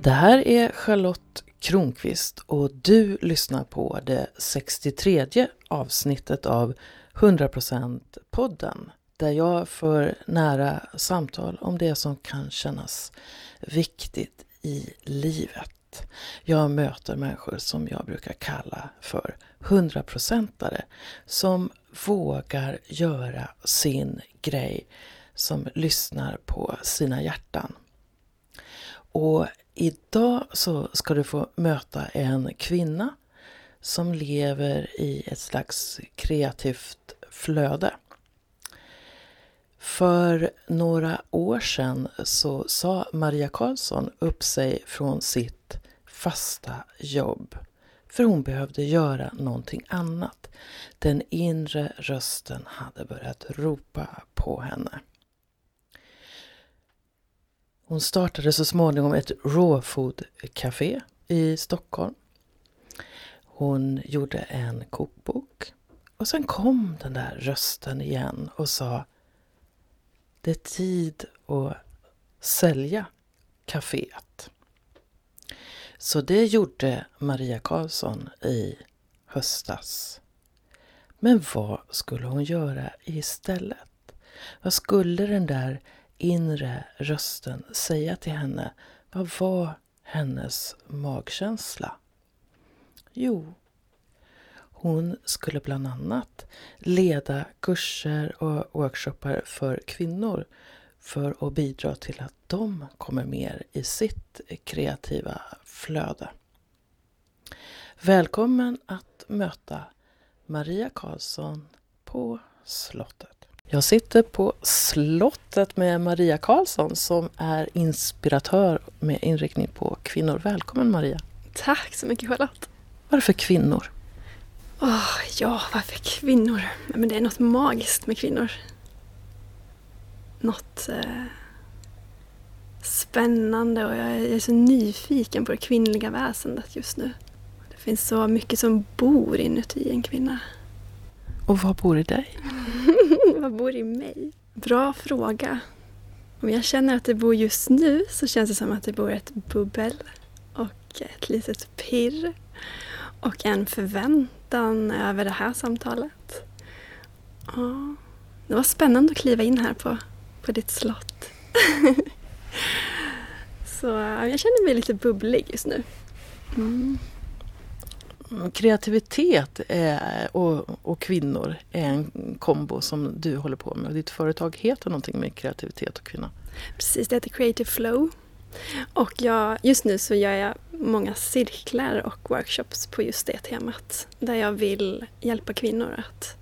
Det här är Charlotte Kronqvist och du lyssnar på det 63 avsnittet av 100% podden där jag för nära samtal om det som kan kännas viktigt i livet. Jag möter människor som jag brukar kalla för 100%are. som vågar göra sin grej, som lyssnar på sina hjärtan. Och idag så ska du få möta en kvinna som lever i ett slags kreativt flöde. För några år sedan så sa Maria Karlsson upp sig från sitt fasta jobb. För hon behövde göra någonting annat. Den inre rösten hade börjat ropa på henne. Hon startade så småningom ett raw food café i Stockholm. Hon gjorde en kokbok och sen kom den där rösten igen och sa Det är tid att sälja kaféet. Så det gjorde Maria Karlsson i höstas. Men vad skulle hon göra istället? Vad skulle den där inre rösten säga till henne? Vad var hennes magkänsla? Jo, hon skulle bland annat leda kurser och workshoppar för kvinnor för att bidra till att de kommer mer i sitt kreativa flöde. Välkommen att möta Maria Karlsson på slottet. Jag sitter på slottet med Maria Karlsson som är inspiratör med inriktning på kvinnor. Välkommen Maria! Tack så mycket Charlotte! Varför kvinnor? Oh, ja, varför kvinnor? Men det är något magiskt med kvinnor. Något eh, spännande och jag är så nyfiken på det kvinnliga väsendet just nu. Det finns så mycket som bor inuti en kvinna. Och vad bor i dig? vad bor i mig? Bra fråga. Om jag känner att det bor just nu så känns det som att det bor ett bubbel och ett litet pirr och en förväntan över det här samtalet. Ja, det var spännande att kliva in här på, på ditt slott. Så jag känner mig lite bubblig just nu. Mm. Kreativitet är, och, och, kvinnor är en kombo som du håller på med. Ditt företag heter någonting med kreativitet och kvinna. Precis, det heter Creative Flow. Och jag, just nu så gör jag många cirklar och workshops på just det temat. Där jag vill hjälpa kvinnor att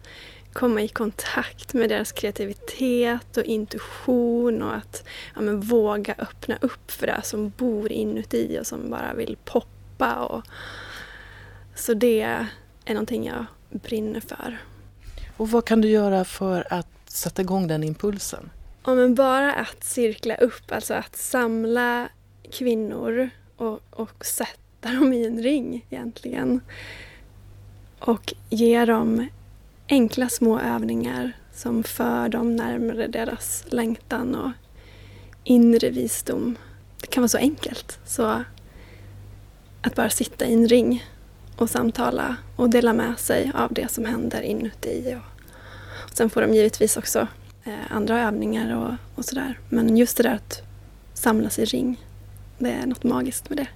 komma i kontakt med deras kreativitet och intuition och att ja, men, våga öppna upp för det som bor inuti och som bara vill poppa. Och, så det är någonting jag brinner för. Och vad kan du göra för att sätta igång den impulsen? Ja, men bara att cirkla upp, alltså att samla kvinnor och, och sätta dem i en ring egentligen. Och ge dem enkla små övningar som för dem närmare deras längtan och inre visdom. Det kan vara så enkelt. Så att bara sitta i en ring och samtala och dela med sig av det som händer inuti. Och, sen får de givetvis också eh, andra övningar och, och sådär. Men just det där att samlas i ring, det är något magiskt med det.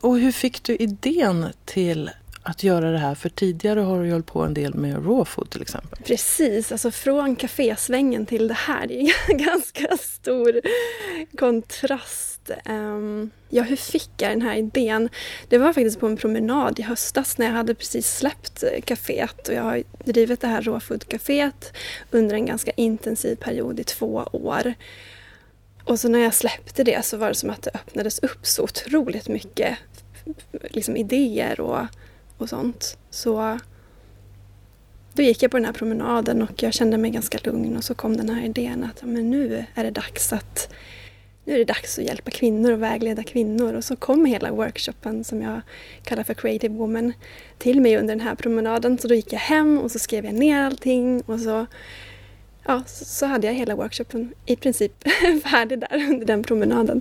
Och hur fick du idén till att göra det här? För tidigare har du ju hållit på en del med raw food till exempel. Precis, alltså från kafésvängen till det här, det är en ganska stor kontrast. Um, ja, hur fick jag den här idén? Det var faktiskt på en promenad i höstas när jag hade precis släppt eh, kaféet och jag har drivit det här raw food under en ganska intensiv period i två år. Och så när jag släppte det så var det som att det öppnades upp så otroligt mycket liksom idéer och och sånt. Så då gick jag på den här promenaden och jag kände mig ganska lugn och så kom den här idén att men nu är det dags att nu är det dags att hjälpa kvinnor och vägleda kvinnor. Och så kom hela workshopen som jag kallar för Creative Woman till mig under den här promenaden. Så då gick jag hem och så skrev jag ner allting och så, ja, så hade jag hela workshopen i princip färdig där under den promenaden.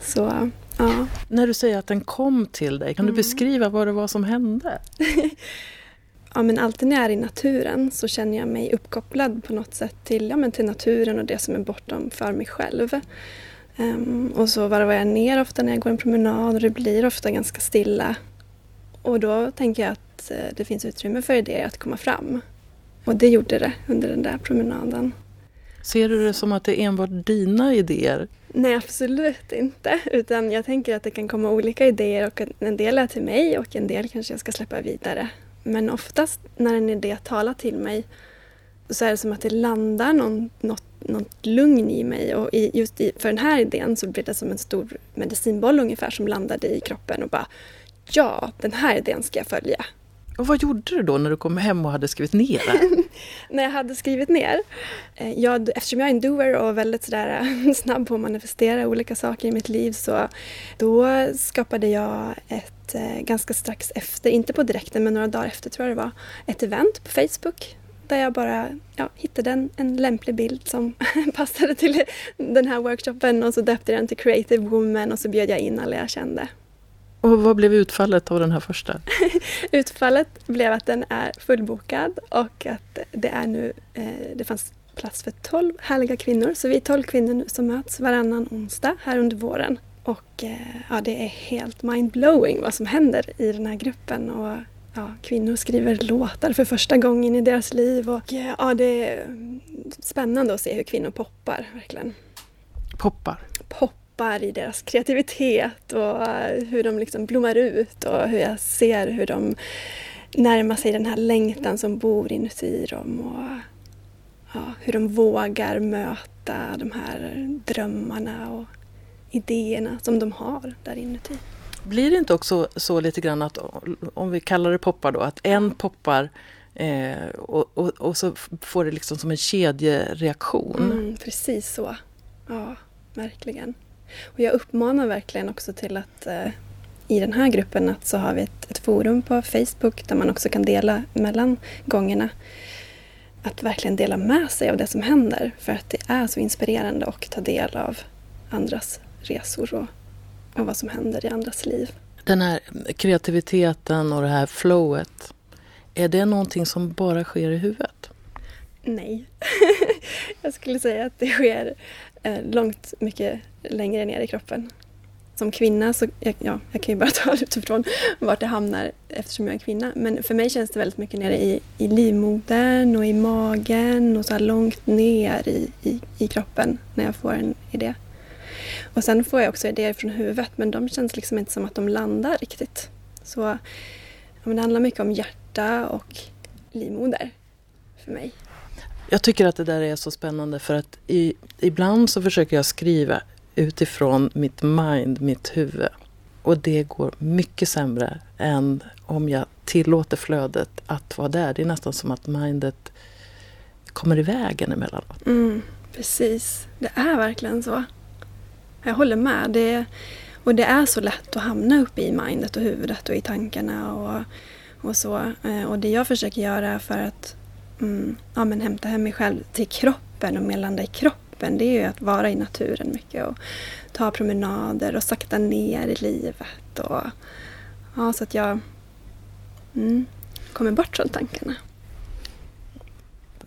Så Ja. När du säger att den kom till dig, kan du Mm. beskriva vad det var som hände? ja, men alltid när jag är i naturen så känner jag mig uppkopplad på något sätt till, ja, men till naturen och det som är bortom för mig själv. Ehm, och så varvar jag ner ofta när jag går en promenad och det blir ofta ganska stilla. Och då tänker jag att eh, det finns utrymme för idéer att komma fram. Och det gjorde det under den där promenaden. Ser du det som att det är enbart dina idéer? Nej, absolut inte. Utan jag tänker att det kan komma olika idéer och en del är till mig och en del kanske jag ska släppa vidare. Men oftast när en idé talar till mig så är det som att det landar någon, något, något lugn i mig och i, just i, för den här idén så blir det som en stor medicinboll ungefär som landade i kroppen och bara ja, den här idén ska jag följa. Och vad gjorde du då när du kom hem och hade skrivit ner det? när jag hade skrivit ner, eh, jag, eftersom jag är en doer och väldigt sådär eh, snabb på att manifestera olika saker i mitt liv så då skapade jag ett eh, ganska strax efter, inte på direkten men några dagar efter tror jag det var, ett event på Facebook där jag bara ja, hittade en, en lämplig bild som passade till den här workshopen och så döpte jag den till Creative Woman och så bjöd jag in alla jag kände. Och vad blev utfallet av den här första? Utfallet blev att den är fullbokad och att det är nu, eh, det fanns plats för 12 härliga kvinnor. Så vi är 12 kvinnor nu som möts varannan onsdag här under våren. Och eh, ja, det är helt mindblowing vad som händer i den här gruppen. Och, ja, kvinnor skriver låtar för första gången i deras liv och eh, ja, det är spännande att se hur kvinnor poppar, verkligen Poppar. poppar i deras kreativitet och eh, hur de liksom blommar ut och hur jag ser hur de närmar sig den här längtan som bor inuti dem och ja, hur de vågar möta de här drömmarna och idéerna som de har där inuti. Blir det inte också så lite grann att, om vi kallar det poppar då, att en poppar eh, och, och, och så får det liksom som en kedjereaktion? Mm, precis så. Ja, verkligen. Och jag uppmanar verkligen också till att eh, i den här gruppen att så har vi ett, ett forum på Facebook där man också kan dela mellan gångerna. Att verkligen dela med sig av det som händer för att det är så inspirerande att ta del av andras resor och, och vad som händer i andras liv. Den här kreativiteten och det här flowet, är det någonting som bara sker i huvudet? Nej. jag skulle säga att det sker eh, långt mycket längre ner i kroppen. Som kvinna så, ja, jag kan ju bara ta utifrån vart det hamnar eftersom jag är kvinna. Men för mig känns det väldigt mycket nere i, i livmodern och i magen och så här långt ner i, i, i kroppen när jag får en idé. Och sen får jag också idéer från huvudet men de känns liksom inte som att de landar riktigt. Så ja, men det handlar mycket om hjärta och livmoder för mig. Jag tycker att det där är så spännande för att i, ibland så försöker jag skriva utifrån mitt mind, mitt huvud. Och det går mycket sämre än om jag tillåter flödet att vara där. Det är nästan som att mindet kommer i vägen emellanåt. Mm, precis, det är verkligen så. Jag håller med. Det, och det är så lätt att hamna uppe i mindet och huvudet och i tankarna och, och så. Eh, och det jag försöker göra för att mm, ja, men hämta hem mig själv till kroppen och landa i kroppen det är ju att vara i naturen mycket och ta promenader och sakta ner i livet. Och, ja, så att jag mm, kommer bort från tankarna.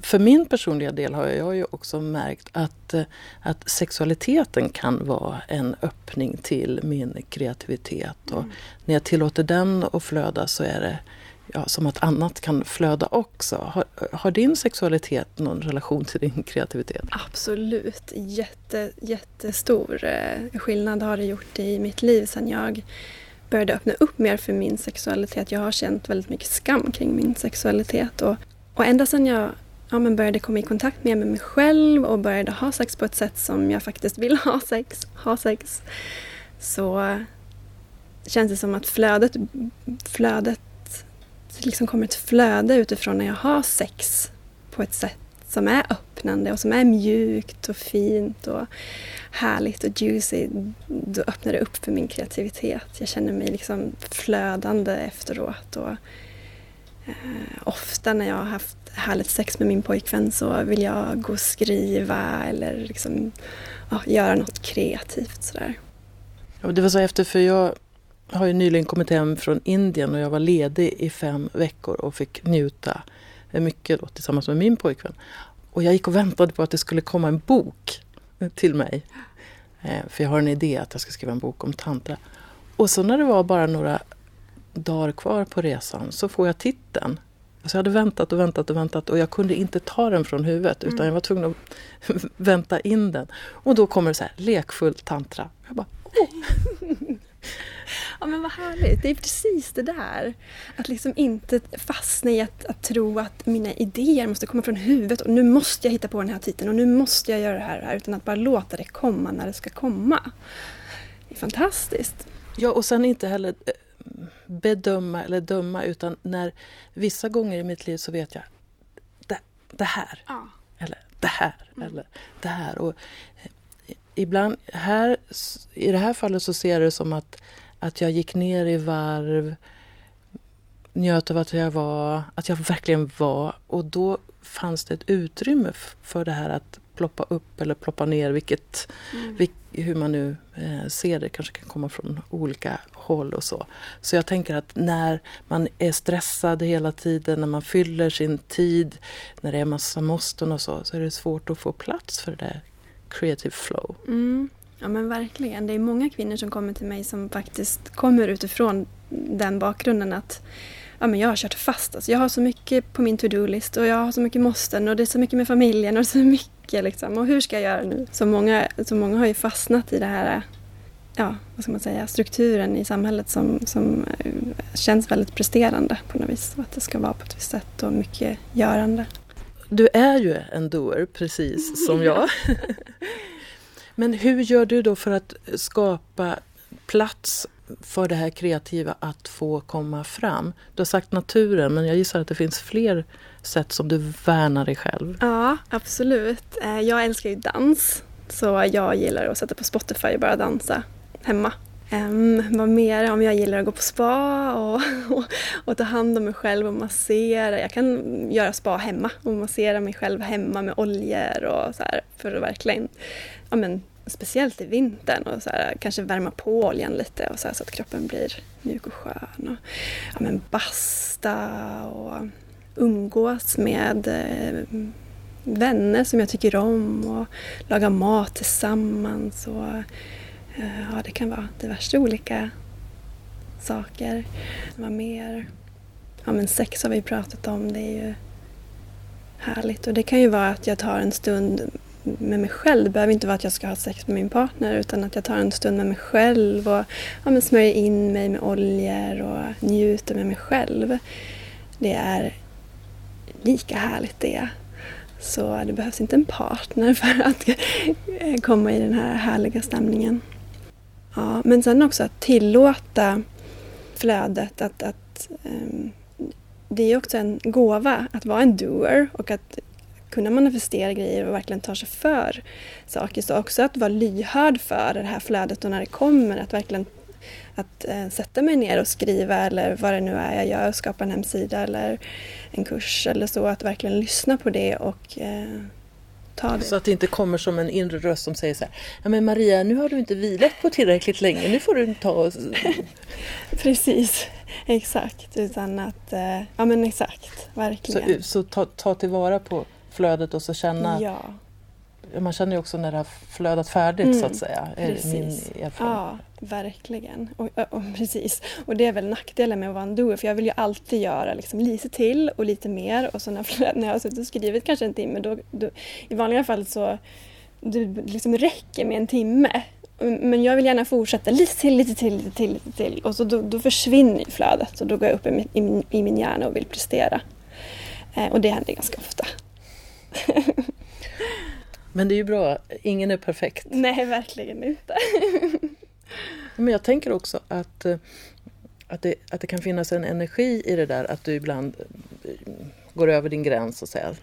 För min personliga del har jag ju också märkt att, eh, att sexualiteten kan vara en öppning till min kreativitet. Och Mm. när jag tillåter den att flöda så är det ja, som att annat kan flöda också. Har, har din sexualitet någon relation till din kreativitet? Absolut. Jätte, jättestor eh, skillnad har det gjort i mitt liv sedan jag började öppna upp mer för min sexualitet. Jag har känt väldigt mycket skam kring min sexualitet. Och, och ända sedan jag ja, men började komma i kontakt mer med mig själv och började ha sex på ett sätt som jag faktiskt vill ha sex, ha sex så känns det som att flödet, flödet det liksom kommer ett flöde utifrån när jag har sex på ett sätt som är öppnande och som är mjukt och fint och härligt och juicy. Då öppnar det upp för min kreativitet. Jag känner mig liksom flödande efteråt. Och, eh, ofta när jag har haft härligt sex med min pojkvän så vill jag gå och skriva eller liksom, ja, göra något kreativt. Sådär. Ja, det var så efter, för jag har ju nyligen kommit hem från Indien och jag var ledig i fem veckor och fick njuta mycket då, tillsammans med min pojkvän. Och jag gick och väntade på att det skulle komma en bok till mig. Eh, för jag har en idé att jag ska skriva en bok om tantra. Och så när det var bara några dagar kvar på resan så får jag titeln. Alltså jag hade väntat och väntat och väntat och jag kunde inte ta den från huvudet utan mm. jag var tvungen att vänta in den. Och då kommer det så här, lekfull tantra. Jag bara, åh! Ja men vad härligt, det är precis det där. Att liksom inte fastna i att, att tro att mina idéer måste komma från huvudet och nu måste jag hitta på den här titeln och nu måste jag göra det här, det här utan att bara låta det komma när det ska komma. Det är fantastiskt. Ja och sen inte heller eh, bedöma eller döma utan när vissa gånger i mitt liv så vet jag det, det här. Ja. Eller det här. Mm. Eller det här. Och eh, ibland här, i det här fallet så ser jag det som att att jag gick ner i varv, njöt av att jag var, att jag verkligen var. Och då fanns det ett utrymme för det här att ploppa upp eller ploppa ner, vilket, mm. vilk, hur man nu eh, ser det, kanske kan komma från olika håll och så. Så jag tänker att när man är stressad hela tiden, när man fyller sin tid, när det är massa måsten och så, så är det svårt att få plats för det där creative flow. Mm. Ja men verkligen. Det är många kvinnor som kommer till mig som faktiskt kommer utifrån den bakgrunden att ja, men jag har kört fast. Alltså, jag har så mycket på min to-do-list och jag har så mycket måsten och det är så mycket med familjen och så mycket liksom. Och hur ska jag göra nu? Så många, så många har ju fastnat i det här ja, vad ska man säga, strukturen i samhället som, som eh, känns väldigt presterande på något vis. Att det ska vara på ett visst sätt och mycket görande. Du är ju en doer precis som jag. Men hur gör du då för att skapa plats för det här kreativa att få komma fram? Du har sagt naturen, men jag gissar att det finns fler sätt som du värnar dig själv. Ja, absolut. Eh, jag älskar ju dans. Så jag gillar att sätta på Spotify och bara dansa hemma. Um, vad mer? Om jag gillar att gå på spa och, och, och, ta hand om mig själv och massera. Jag kan göra spa hemma och massera mig själv hemma med oljor och så här, för att verkligen, ja men speciellt i vintern och så här, kanske värma på oljan lite och så, här, så att kroppen blir mjuk och skön. Och, ja men basta och umgås med eh, vänner som jag tycker om och laga mat tillsammans. Och, Eh, ja, det kan vara diverse olika saker. Vad mer? Ja, men sex har vi pratat om. Det är ju härligt. Och det kan ju vara att jag tar en stund med mig själv. Det behöver inte vara att jag ska ha sex med min partner utan att jag tar en stund med mig själv och ja, men smörjer in mig med oljor och njuter med mig själv. Det är lika härligt det. Så det behövs inte en partner för att komma i den här härliga stämningen. Ja, men sen också att tillåta flödet att, att um, det är också en gåva att vara en doer och att kunna manifestera grejer och verkligen ta sig för saker. Så också att vara lyhörd för det här flödet och när det kommer. Att verkligen att eh, sätta mig ner och skriva eller vad det nu är jag gör, skapa en hemsida eller en kurs eller så. Att verkligen lyssna på det och eh, ta det. Så att det inte kommer som en inre röst som säger så här, ja men Maria nu har du inte vilat på tillräckligt länge, nu får du ta och... Precis, exakt. Utan att, eh, ja men exakt, verkligen. Så, så ta, ta tillvara på flödet och så känna ja. Man känner ju också när det har flödat färdigt mm, så att säga. Precis. Min ja, verkligen. Och, och, precis. och det är väl nackdelen med att vara en doer för jag vill ju alltid göra liksom lite till och lite mer och så när, när jag har suttit och skrivit kanske en timme då, då i vanliga fall så det liksom räcker med en timme. Men jag vill gärna fortsätta lite till, lite till, lite till, lite till. Och så då, då försvinner flödet och då går jag upp i min, i, i min hjärna och vill prestera. Eh, och det händer ganska ofta. Men det är ju bra, ingen är perfekt. Nej, verkligen inte. Men jag tänker också att, eh, att, det, att det kan finnas en energi i det där att du ibland eh, går över din gräns och säger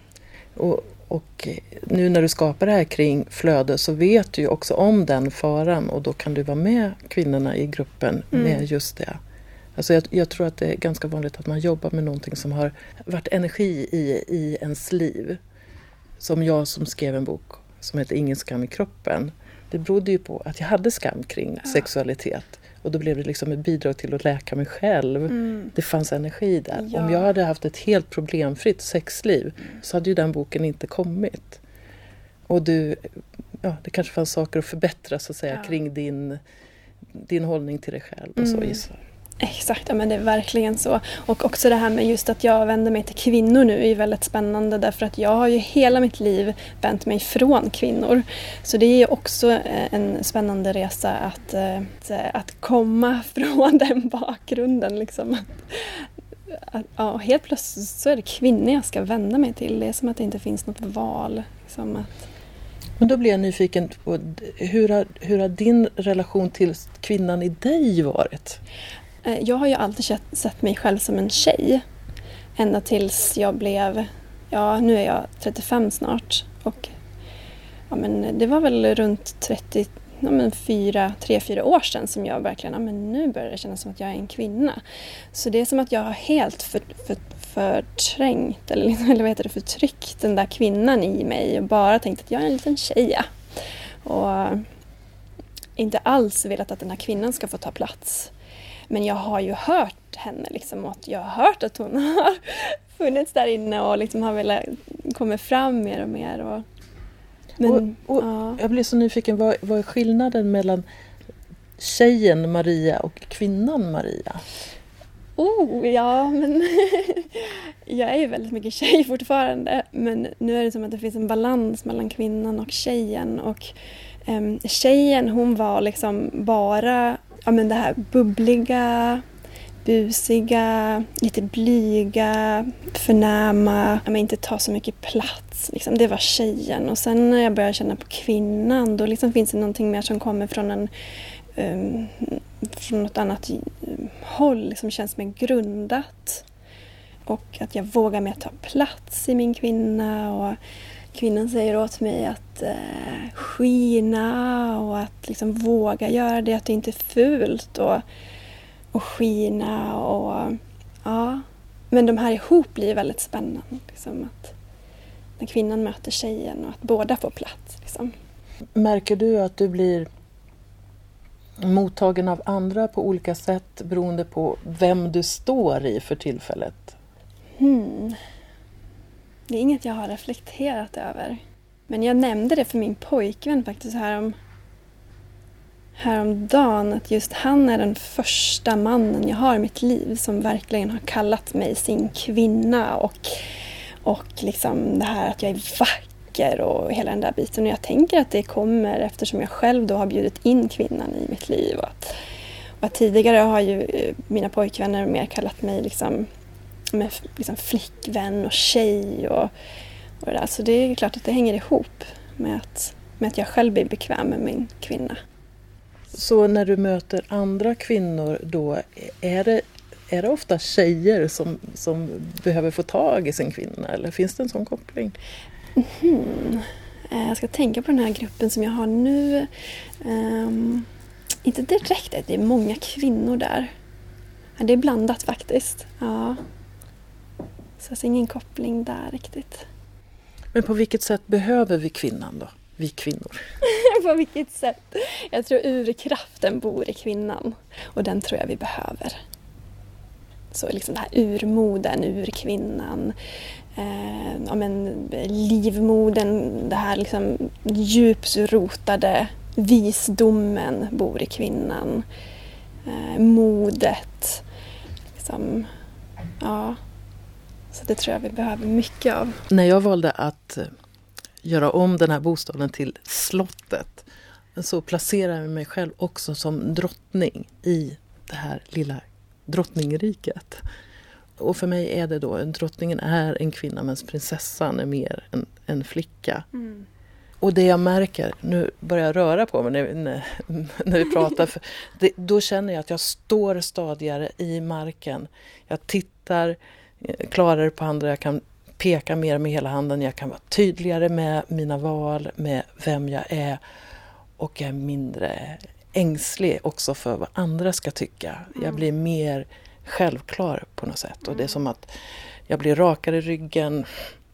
och, och nu när du skapar det här kring flöde så vet du ju också om den faran och då kan du vara med kvinnorna i gruppen mm. med just det. Alltså jag, jag, tror att det är ganska vanligt att man jobbar med någonting som har varit energi i, i ens liv. Som jag som skrev en bok som heter Ingen skam i kroppen. Det berodde ju på att jag hade skam kring Ja. sexualitet. Och då blev det liksom ett bidrag till att läka mig själv. Mm. Det fanns energi där. Ja. Om jag hade haft ett helt problemfritt sexliv så hade ju den boken inte kommit. Och du, ja, det kanske fanns saker att förbättra så att säga Ja. kring din, din hållning till dig själv och så Mm. gissar. Exakt, ja, men det är verkligen så. Och också det här med just att jag vänder mig till kvinnor nu är väldigt spännande därför att jag har ju hela mitt liv vänt mig från kvinnor. Så det är ju också eh, en spännande resa att, eh, att- komma från den bakgrunden. Liksom. Att, att, ja, helt plötsligt så är det kvinnor jag ska vända mig till. Det är som att det inte finns något val. Liksom att, Men då blir jag nyfiken på hur har, hur har din relation till kvinnan i dig varit? Eh, jag har ju alltid sett, mig själv som en tjej. Ända tills jag blev, ja nu är jag 35 snart. Och ja, men det var väl runt 30, ja, men fyra, tre, fyra år sedan som jag verkligen, ja, men nu börjar det kännas som att jag är en kvinna. Så det är som att jag har helt för, för, förträngt, eller, eller vad heter det, förtryckt den där kvinnan i mig och bara tänkt att jag är en liten tjej. Och inte alls velat att den här kvinnan ska få ta plats. Men jag har ju hört henne liksom och att jag har hört att hon har funnits där inne och liksom har velat komma fram mer och mer. Och, men, Och- och- ja. Jag blir så nyfiken, vad, vad är skillnaden mellan tjejen Maria och kvinnan Maria? Oh, ja men jag är ju väldigt mycket tjej fortfarande men nu är det som att det finns en balans mellan kvinnan och tjejen och um, tjejen hon var liksom bara ja, men det här bubbliga, busiga, lite blyga, förnäma, ja, men inte ta så mycket plats. Liksom. Det var tjejen och sen när jag började känna på kvinnan då liksom finns det någonting mer som kommer från en um, från något annat um, håll, liksom känns mer grundat. Och att jag vågar mer ta plats i min kvinna och kvinnan säger åt mig att eh, skina och att liksom våga göra det, att det inte är fult och, och skina och ja. Men de här ihop blir väldigt spännande. Liksom att när kvinnan möter tjejen och att båda får plats. Liksom. Märker du att du blir mottagen av andra på olika sätt beroende på vem du står i för tillfället? Hmm. Det är inget jag har reflekterat över. Men jag nämnde det för min pojkvän faktiskt härom, häromdagen. Att just han är den första mannen jag har i mitt liv som verkligen har kallat mig sin kvinna. Och, och liksom det här att jag är vacker och hela den där biten. Och jag tänker att det kommer eftersom jag själv då har bjudit in kvinnan i mitt liv. Och att, och att tidigare har ju eh, mina pojkvänner mer kallat mig liksom med liksom flickvän och tjej och, och det där. Så det är klart att det hänger ihop med att, med att jag själv blir bekväm med min kvinna. Så när du möter andra kvinnor då, är det, är det ofta tjejer som, som behöver få tag i sin kvinna eller finns det en sån koppling? Eh, Jag ska tänka på den här gruppen som jag har nu. Ehm, inte direkt, det är många kvinnor där. Det är blandat faktiskt. Ja. Så jag ser ingen koppling där riktigt. Men på vilket sätt behöver vi kvinnan då? Vi kvinnor. på vilket sätt? Jag tror urkraften bor i kvinnan och den tror jag vi behöver. Så liksom det här urmoden, urkvinnan, eh, ja, men, livmodern, det här liksom djuprotade visdomen bor i kvinnan. Eh, modet. Liksom, ja. Så det tror jag vi behöver mycket av. När jag valde att eh, göra om den här bostaden till slottet så placerade jag mig själv också som drottning i det här lilla drottningriket. Och för mig är det då, drottningen är en kvinna medan prinsessan är mer en, en flicka. Och det jag märker, nu börjar jag röra på mig när, när, när vi pratar, för det, då känner jag att jag står stadigare i marken. Jag tittar klarare på andra, jag kan peka mer med hela handen, jag kan vara tydligare med mina val, med vem jag är och jag är mindre ängslig också för vad andra ska tycka. Jag blir mer självklar på något sätt och det är som att jag blir rakare i ryggen,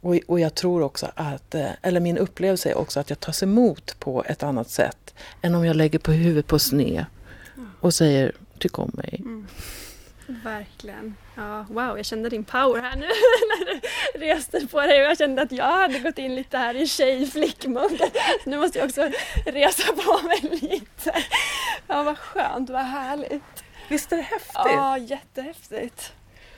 Och, och jag tror också att, eh, eller min upplevelse är också att jag tas emot på ett annat sätt än om jag lägger på huvudet på sned och säger tyck om mig. Mm. Verkligen. Ja, wow, jag kände din power här nu när du reste på dig. Jag kände att jag hade gått in lite här i tjej-flick-mode. Nu måste jag också resa på mig lite. Ja, vad skönt, vad härligt. Visst är det häftigt? Ja, jättehäftigt.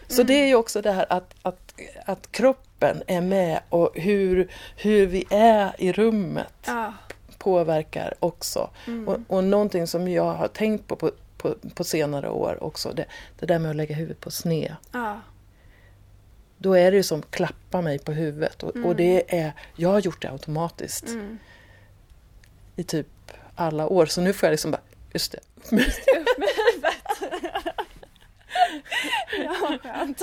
Så det är ju också det här att, att, att kroppen är med och hur, hur vi är i rummet Ja. påverkar också. Mm. Och, och någonting som jag har tänkt på på, på, på senare år också, det, det där med att lägga huvudet på sned. Ja. Då är det ju som klappa mig på huvudet. Och, Mm. och det är, jag har gjort det automatiskt Mm. i typ alla år. Så nu får jag liksom bara, just det. Upp med huvudet. ja, skönt.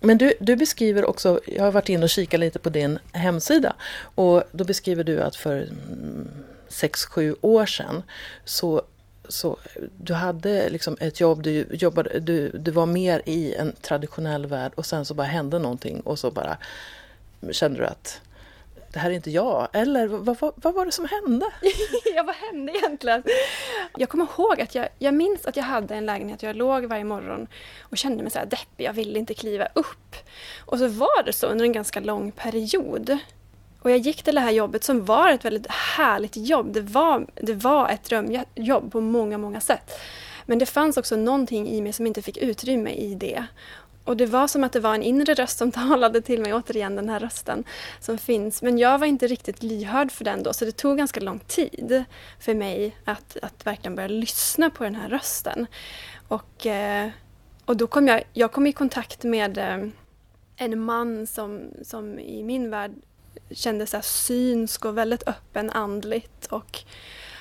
Men du, du beskriver också, jag har varit inne och kikat lite på din hemsida och då beskriver du att för mm, sex sju år sedan så, så du hade liksom ett jobb, du, jobbade, du, du var mer i en traditionell värld och sen så bara hände någonting och så bara kände du att det här är inte jag. Eller vad, vad, vad var det som hände? ja, vad hände egentligen? Jag kommer ihåg att jag, jag minns att jag hade en lägenhet. och Jag låg varje morgon och kände mig så här deppig. Jag ville inte kliva upp. Och så var det så under en ganska lång period. Och jag gick till det här jobbet som var ett väldigt härligt jobb. Det var, det var ett drömjobb på många, många sätt. Men det fanns också någonting i mig som inte fick utrymme i det. Och det var som att det var en inre röst som talade till mig, återigen den här rösten som finns. Men jag var inte riktigt lyhörd för den då, så det tog ganska lång tid för mig att, att verkligen börja lyssna på den här rösten. Och, eh, och då kom jag, jag kom i kontakt med eh, en man som, som i min värld kände sig synsk och väldigt öppen andligt. Och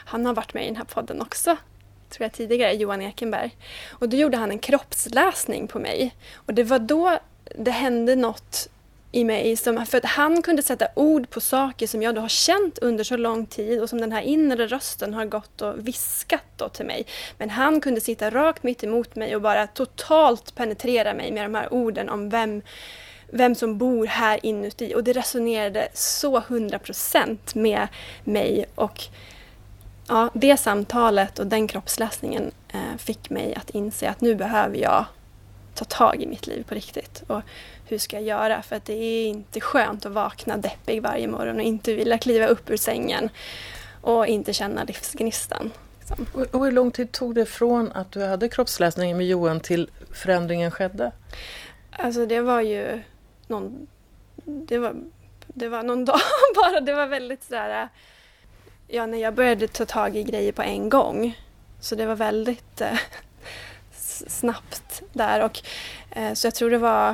han har varit med i den här podden också tror jag tidigare, Johan Ekenberg. Och då gjorde han en kroppsläsning på mig. Och det var då det hände något i mig. Som, för att han kunde sätta ord på saker som jag då har känt under så lång tid och som den här inre rösten har gått och viskat då till mig. Men han kunde sitta rakt mitt emot mig och bara totalt penetrera mig med de här orden om vem vem som bor här inuti och det resonerade så hundra procent med mig och ja, det samtalet och den kroppsläsningen eh, fick mig att inse att nu behöver jag ta tag i mitt liv på riktigt. Och hur ska jag göra? För att det är inte skönt att vakna deppig varje morgon och inte vilja kliva upp ur sängen och inte känna livsgnistan. Liksom. Och, och hur lång tid tog det från att du hade kroppsläsningen med Johan till förändringen skedde? Alltså det var ju någon... Det var, det var någon dag bara. Det var väldigt sådär... Ja, när jag började ta tag i grejer på en gång. Så det var väldigt eh, snabbt där. Och, eh, så jag tror det var...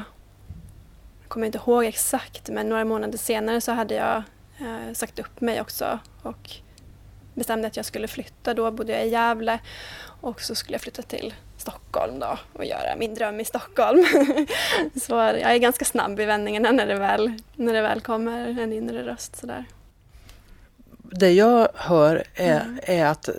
Jag kommer inte ihåg exakt, men några månader senare så hade jag eh, sagt upp mig också. Och bestämde att jag skulle flytta. Då bodde jag i Gävle och så skulle jag flytta till Stockholm då och göra min dröm i Stockholm. så jag är ganska snabb i vändningarna när det väl, när det väl kommer en inre röst sådär. Det jag hör är, mm. är att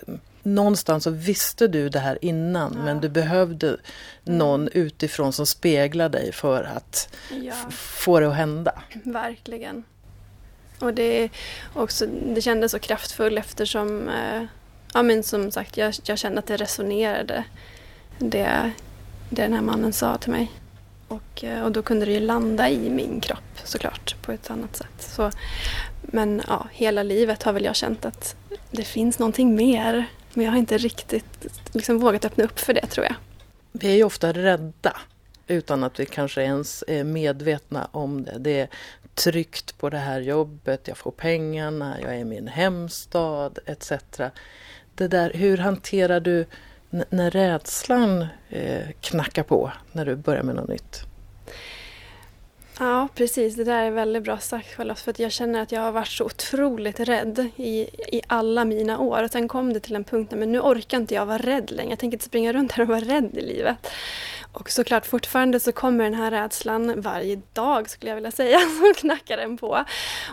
någonstans så visste du det här innan ja. men du behövde någon mm. utifrån som speglar dig för att ja. få det att hända. Verkligen. Och det, också, det kändes så kraftfullt eftersom eh, ja, men som sagt, jag, jag kände att det resonerade det, det den här mannen sa till mig. Och, eh, och då kunde det ju landa i min kropp såklart på ett annat sätt. Så, men ja, hela livet har väl jag känt att det finns någonting mer. Men jag har inte riktigt liksom, vågat öppna upp för det tror jag. Vi är ju ofta rädda utan att vi kanske ens är medvetna om det. Det är tryggt på det här jobbet, jag får pengarna, jag är i min hemstad etc. Det där, hur hanterar du när rädslan eh, knackar på när du börjar med något nytt? Ja, precis. Det där är väldigt bra sagt Charlotte. För att jag känner att jag har varit så otroligt rädd i, i alla mina år. Och sen kom det till en punkt där men nu orkar inte jag vara rädd längre. Jag tänker inte springa runt här och vara rädd i livet. Och såklart fortfarande så kommer den här rädslan varje dag skulle jag vilja säga, som knackar den på.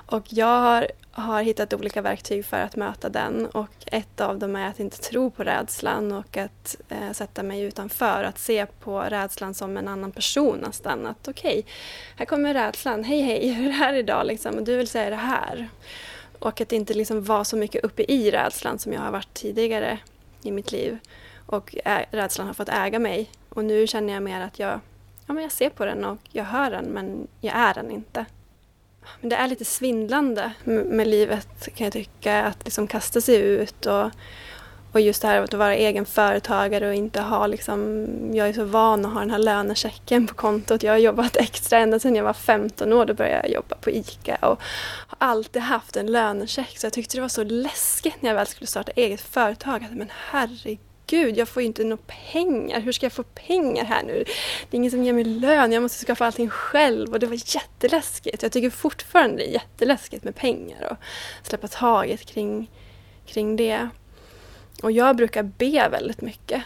Och jag har, har hittat olika verktyg för att möta den och ett av dem är att inte tro på rädslan och att eh, sätta mig utanför, att se på rädslan som en annan person nästan. Att okej, okay, här kommer rädslan, hej hej, hur är det här idag liksom? Och du vill säga det här. Och att inte liksom vara så mycket uppe i rädslan som jag har varit tidigare i mitt liv. Och rädslan har fått äga mig. Och nu känner jag mer att jag, ja, men jag ser på den och jag hör den men jag är den inte. Men det är lite svindlande med livet kan jag tycka. Att liksom kasta sig ut och, och just det här att vara egen företagare och inte ha liksom, jag är så van att ha den här lönechecken på kontot. Jag har jobbat extra ända sedan jag var 15 år, då började jag jobba på ICA och har alltid haft en lönecheck. Så jag tyckte det var så läskigt när jag väl skulle starta eget företag. Att, men herregud gud, jag får ju inte några pengar. Hur ska jag få pengar här nu? Det är ingen som ger mig lön, jag måste skaffa allting själv. Och det var jätteläskigt. Jag tycker fortfarande det är jätteläskigt med pengar och släppa taget kring, kring det. Och jag brukar be väldigt mycket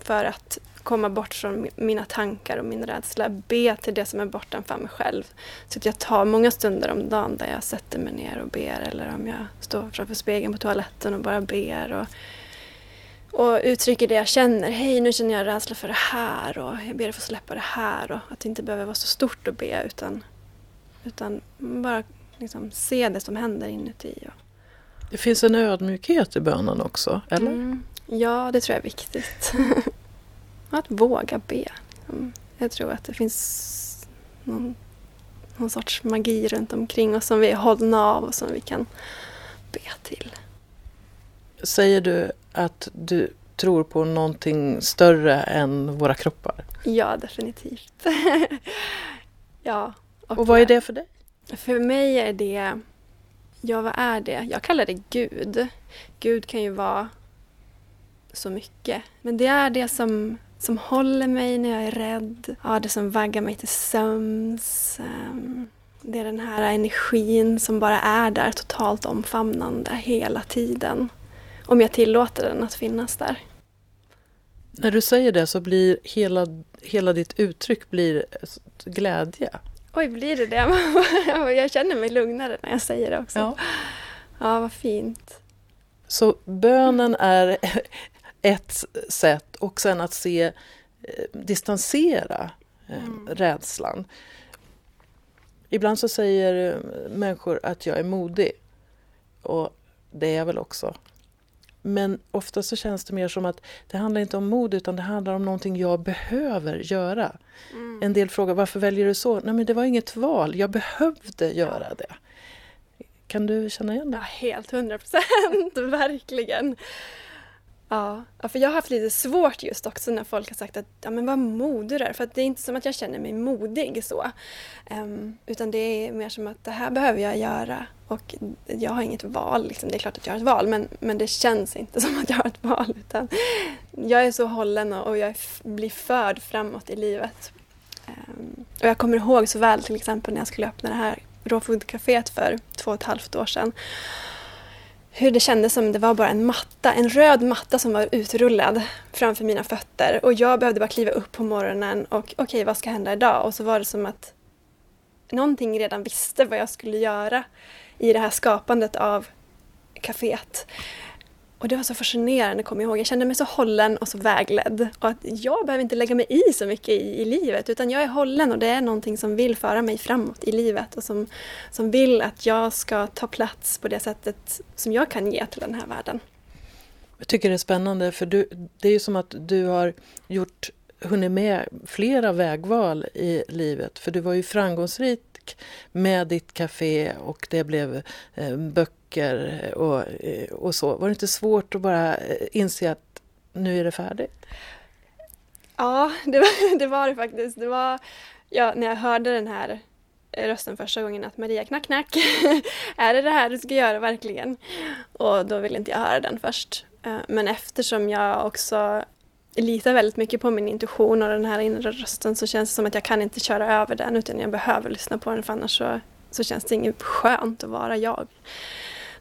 för att komma bort från mina tankar och min rädsla. Be till det som är bortanför mig själv. Så att jag tar många stunder om dagen där jag sätter mig ner och ber eller om jag står framför spegeln på toaletten och bara ber. Och och uttrycker det jag känner. Hej, nu känner jag rädsla för det här och jag ber att få släppa det här. Och att det inte behöver vara så stort att be utan, utan bara liksom se det som händer inuti. Och... Det finns en ödmjukhet i bönen också, eller? Mm, ja, det tror jag är viktigt. att våga be. Mm, jag tror att det finns någon, någon sorts magi runt omkring oss som vi är hållna av och som vi kan be till. Säger du att du tror på någonting större än våra kroppar? Ja, definitivt. ja. Och, och vad är det för dig? För mig är det, ja vad är det? Jag kallar det Gud. Gud kan ju vara så mycket. Men det är det som, som håller mig när jag är rädd. Ja, det som vaggar mig till sömns. Um, det är den här energin som bara är där, totalt omfamnande hela tiden om jag tillåter den att finnas där. När du säger det så blir hela, hela ditt uttryck blir glädje. Oj, blir det det? jag känner mig lugnare när jag säger det också. Ja, ja vad fint. Så bönen är ett sätt och sen att se, eh, distansera eh, mm. rädslan. Ibland så säger eh, människor att jag är modig. Och det är jag väl också. Men ofta så känns det mer som att det handlar inte om mod utan det handlar om någonting jag behöver göra. Mm. En del frågar varför väljer du så? Nej men det var inget val, jag behövde göra det. Kan du känna igen det? Ja, helt hundra procent, verkligen. Ja, för jag har haft lite svårt just också när folk har sagt att ja, men vad modig du är. För det är inte som att jag känner mig modig så. Um, utan det är mer som att det här behöver jag göra och jag har inget val. Liksom. Det är klart att jag har ett val men, men det känns inte som att jag har ett val. Utan jag är så hållen och, jag blir förd framåt i livet. Um, och jag kommer ihåg så väl till exempel när jag skulle öppna det här råfodkaféet för två och ett halvt år sedan hur det kändes som det var bara en matta, en röd matta som var utrullad framför mina fötter. Och jag behövde bara kliva upp på morgonen och okej, okay, vad ska hända idag? Och så var det som att någonting redan visste vad jag skulle göra i det här skapandet av kaféet. Och det var så fascinerande, kommer jag ihåg. Jag kände mig så hållen och så vägledd. Och att jag behöver inte lägga mig i så mycket i, i livet, utan jag är hållen och det är någonting som vill föra mig framåt i livet och som, som vill att jag ska ta plats på det sättet som jag kan ge till den här världen. Jag tycker det är spännande, för du, det är ju som att du har gjort, hunnit med flera vägval i livet. För du var ju framgångsrik med ditt café och det blev eh, böcker och, eh, och så. Var det inte svårt att bara eh, inse att nu är det färdigt? Ja, det var det, var det faktiskt. Det var, ja, när jag hörde den här eh, rösten första gången att Maria knack knack, är det det här du ska göra verkligen? Och då ville inte jag höra den först. Men eftersom jag också litar väldigt mycket på min intuition och den här inre rösten så känns det som att jag kan inte köra över den utan jag behöver lyssna på den för annars så, så känns det inget skönt att vara jag.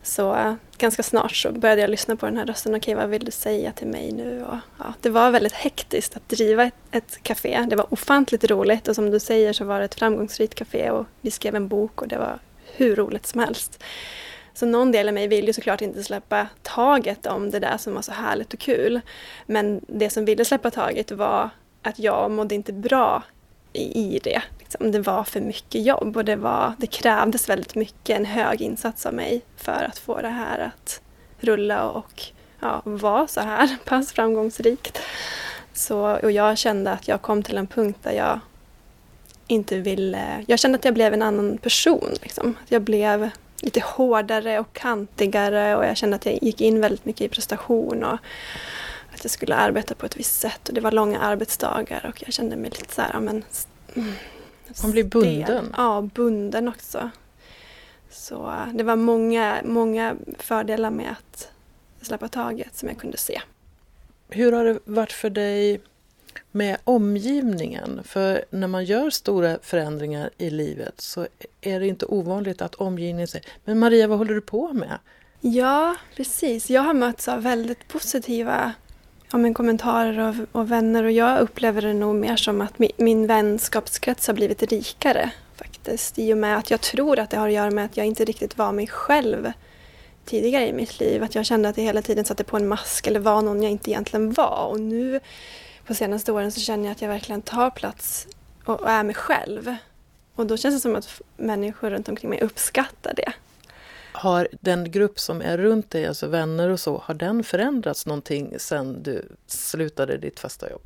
Så ganska snart så började jag lyssna på den här rösten. Okej, vad vill du säga till mig nu? Och, ja, det var väldigt hektiskt att driva ett, ett café. Det var ofantligt roligt och som du säger så var det ett framgångsrikt café och vi skrev en bok och det var hur roligt som helst. Så någon del av mig vill ju såklart inte släppa taget om det där som var så härligt och kul. Men det som ville släppa taget var att jag mådde inte bra i, det. Liksom. Det var för mycket jobb och det, var, det krävdes väldigt mycket, en hög insats av mig för att få det här att rulla och ja, vara så här pass framgångsrikt. Så, och jag kände att jag kom till en punkt där jag inte ville... Jag kände att jag blev en annan person. Liksom. Jag blev lite hårdare och kantigare och jag kände att jag gick in väldigt mycket i prestation och att jag skulle arbeta på ett visst sätt och det var långa arbetsdagar och jag kände mig lite så här, men... Mm, Man blir bunden? Ja, bunden också. Så det var många, många fördelar med att släppa taget som jag kunde se. Hur har det varit för dig med omgivningen. För när man gör stora förändringar i livet så är det inte ovanligt att omgivningen säger Men Maria, vad håller du på med? Ja, precis. Jag har mötts av väldigt positiva ja, men kommentarer och, och, vänner och jag upplever det nog mer som att min, min vänskapskrets har blivit rikare faktiskt. I och med att jag tror att det har att göra med att jag inte riktigt var mig själv tidigare i mitt liv. Att jag kände att jag hela tiden satte på en mask eller var någon jag inte egentligen var. Och nu på senaste åren så känner jag att jag verkligen tar plats och, är mig själv. Och då känns det som att människor runt omkring mig uppskattar det. Har den grupp som är runt dig, alltså vänner och så, har den förändrats någonting sen du slutade ditt fasta jobb?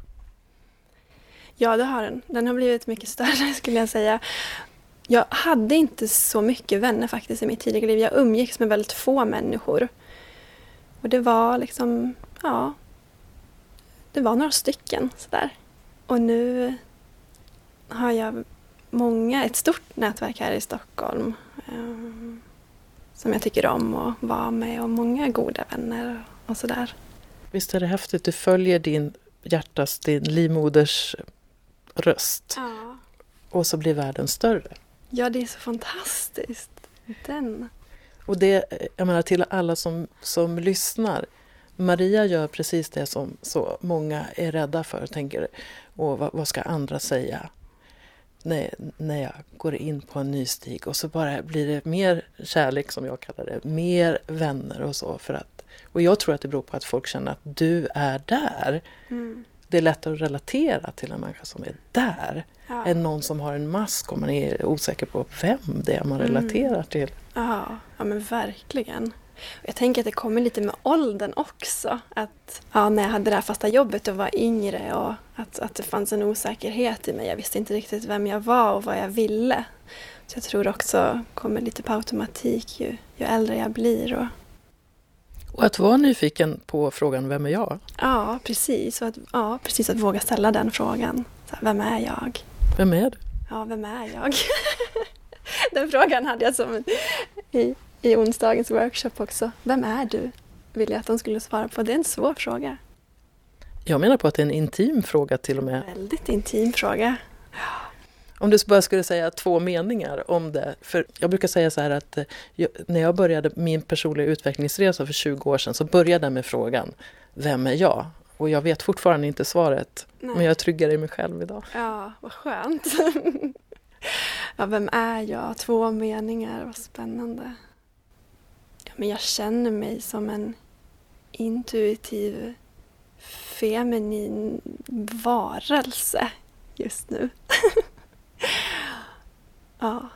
Ja, det har den. Den har blivit mycket större skulle jag säga. Jag hade inte så mycket vänner faktiskt i mitt tidigare liv. Jag umgicks med väldigt få människor. Och det var liksom, ja, det var några stycken sådär. Och nu har jag många, ett stort nätverk här i Stockholm eh, som jag tycker om att vara med och många goda vänner och sådär. Visst är det häftigt, du följer din hjärtas, din livmoders röst. Ja. Och så blir världen större. Ja, det är så fantastiskt. Den. Och det, jag menar till alla som, som lyssnar. Maria gör precis det som så många är rädda för. Tänker, och vad, vad, ska andra säga? När, när jag går in på en ny stig och så bara blir det mer kärlek som jag kallar det, mer vänner och så. För att, och jag tror att det beror på att folk känner att du är där. Mm. Det är lättare att relatera till en människa som är där ja. än någon som har en mask och man är osäker på vem det är man mm. relaterar mm. till. Ja, ja men verkligen. Jag tänker att det kommer lite med åldern också. Att ja, när jag hade det här fasta jobbet och var yngre och att, att det fanns en osäkerhet i mig. Jag visste inte riktigt vem jag var och vad jag ville. Så jag tror också kommer lite på automatik ju, ju äldre jag blir. Och, och att vara nyfiken på frågan Vem är jag? Ja, precis. Och att, ja, precis att våga ställa den frågan. Så här, vem är jag? Vem är du? Ja, vem är jag? den frågan hade jag som i i onsdagens workshop också. Vem är du? Vill jag att de skulle svara på. Det är en svår fråga. Jag menar på att det är en intim fråga till och med. Väldigt intim fråga. Om du bara skulle säga två meningar om det. För jag brukar säga så här att eh, jag, när jag började min personliga utvecklingsresa för 20 år sedan så började jag med frågan Vem är jag? Och jag vet fortfarande inte svaret. Nej. Men jag är tryggare i mig själv idag. Ja, vad skönt. ja, vem är jag? Två meningar, vad spännande. Men jag känner mig som en intuitiv feminin varelse just nu. ja.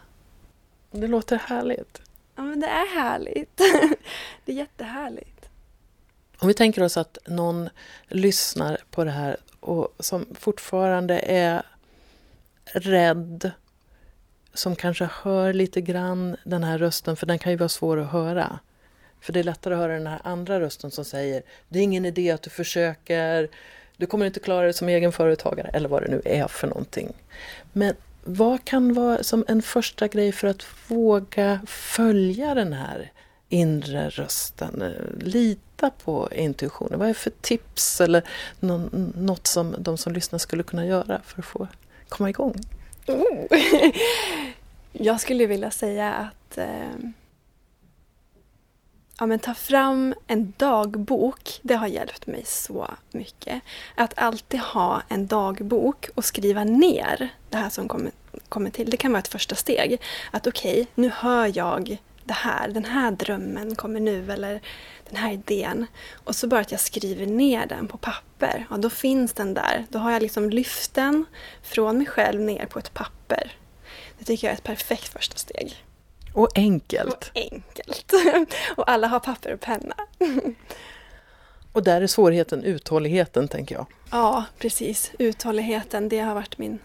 Det låter härligt. Ja, men det är härligt. det är jättehärligt. Om vi tänker oss att någon lyssnar på det här och som fortfarande är rädd, som kanske hör lite grann den här rösten, för den kan ju vara svår att höra. För det är lättare att höra den här andra rösten som säger det är ingen idé att du försöker, du kommer inte klara det som egen företagare eller vad det nu är för någonting. Men vad kan vara som en första grej för att våga följa den här inre rösten? Lita på intuitionen. Vad är för tips eller något som de som lyssnar skulle kunna göra för att få komma igång? Oh. Jag skulle vilja säga att eh ja, men ta fram en dagbok. Det har hjälpt mig så mycket. Att alltid ha en dagbok och skriva ner det här som kommer, kommer till. Det kan vara ett första steg. Att okej, okay, nu hör jag det här, den här drömmen kommer nu eller den här idén. Och så bara att jag skriver ner den på papper. Ja, då finns den där. Då har jag liksom lyft den från mig själv ner på ett papper. Det tycker jag är ett perfekt första steg. Och enkelt. Och enkelt. och alla har papper och penna. och där är svårigheten uthålligheten, tänker jag. Ja, precis. Uthålligheten, det har varit min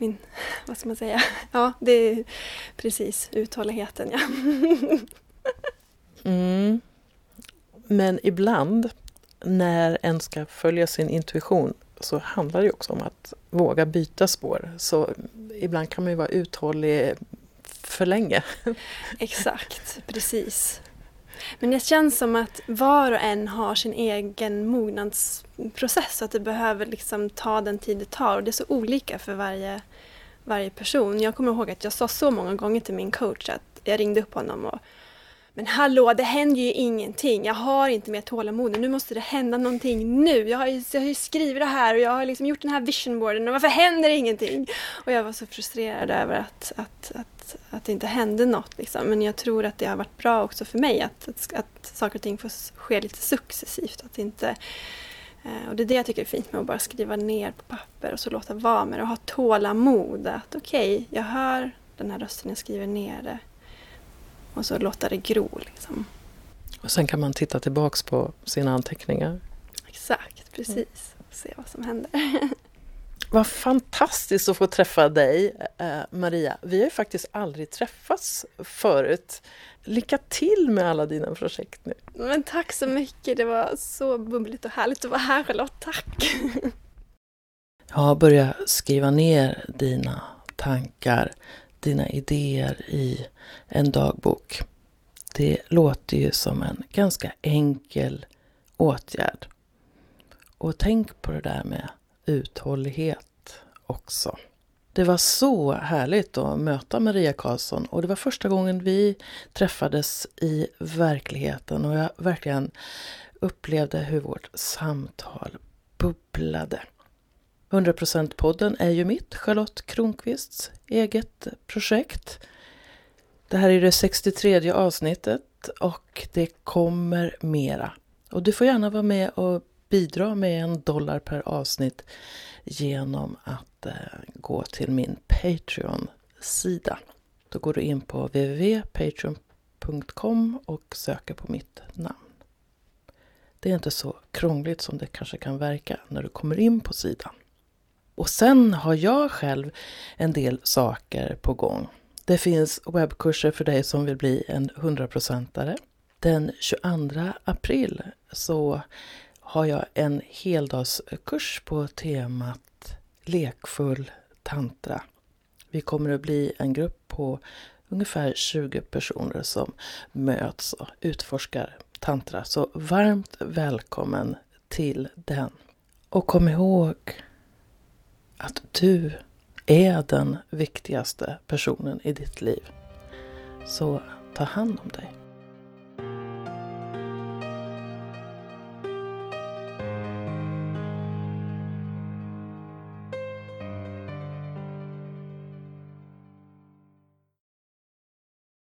min, vad ska man säga, ja det är precis uthålligheten ja. mm. Men ibland när en ska följa sin intuition så handlar det också om att våga byta spår. Så ibland kan man ju vara uthållig för länge. Exakt, precis. Men det känns som att var och en har sin egen mognadsprocess och att det behöver liksom ta den tid det tar. Och det är så olika för varje, varje person. Jag kommer ihåg att jag sa så många gånger till min coach att jag ringde upp honom och men hallå, det händer ju ingenting. Jag har inte mer tålamod. Nu måste det hända någonting nu. Jag har ju, jag har ju skrivit det här och jag har liksom gjort den här visionboarden och varför händer det ingenting? Och jag var så frustrerad över att, att, att, att det inte hände något. Liksom. Men jag tror att det har varit bra också för mig att, att, att saker och ting får ske lite successivt. Att inte, eh, och det är det jag tycker är fint med att bara skriva ner på papper och så låta vara med det och ha tålamod. Att okej, okay, jag hör den här rösten, jag skriver ner det och så låta det gro. Liksom. Och sen kan man titta tillbaks på sina anteckningar. Exakt, precis. Och se vad som händer. Vad fantastiskt att få träffa dig, eh, Maria. Vi har ju faktiskt aldrig träffats förut. Lycka till med alla dina projekt nu. Men tack så mycket. Det var så bubbligt och härligt att vara här, Charlotte. Tack! Ja, börja skriva ner dina tankar, dina idéer i en dagbok. Det låter ju som en ganska enkel åtgärd. Och tänk på det där med uthållighet också. Det var så härligt att möta Maria Karlsson och det var första gången vi träffades i verkligheten och jag verkligen upplevde hur vårt samtal bubblade. 100%-podden är ju mitt, Charlotte Kronqvists eget projekt. Det här är det 63 avsnittet och det kommer mera. Och du får gärna vara med och bidra med en dollar per avsnitt genom att eh, gå till min Patreon-sida. Då går du in på www.patreon.com och söker på mitt namn. Det är inte så krångligt som det kanske kan verka när du kommer in på sidan. Och sen har jag själv en del saker på gång. Det finns webbkurser för dig som vill bli en hundraprocentare. Den 22 april så har jag en heldagskurs på temat lekfull tantra. Vi kommer att bli en grupp på ungefär 20 personer som möts och utforskar tantra. Så varmt välkommen till den. Och kom ihåg att du är den viktigaste personen i ditt liv. Så ta hand om dig.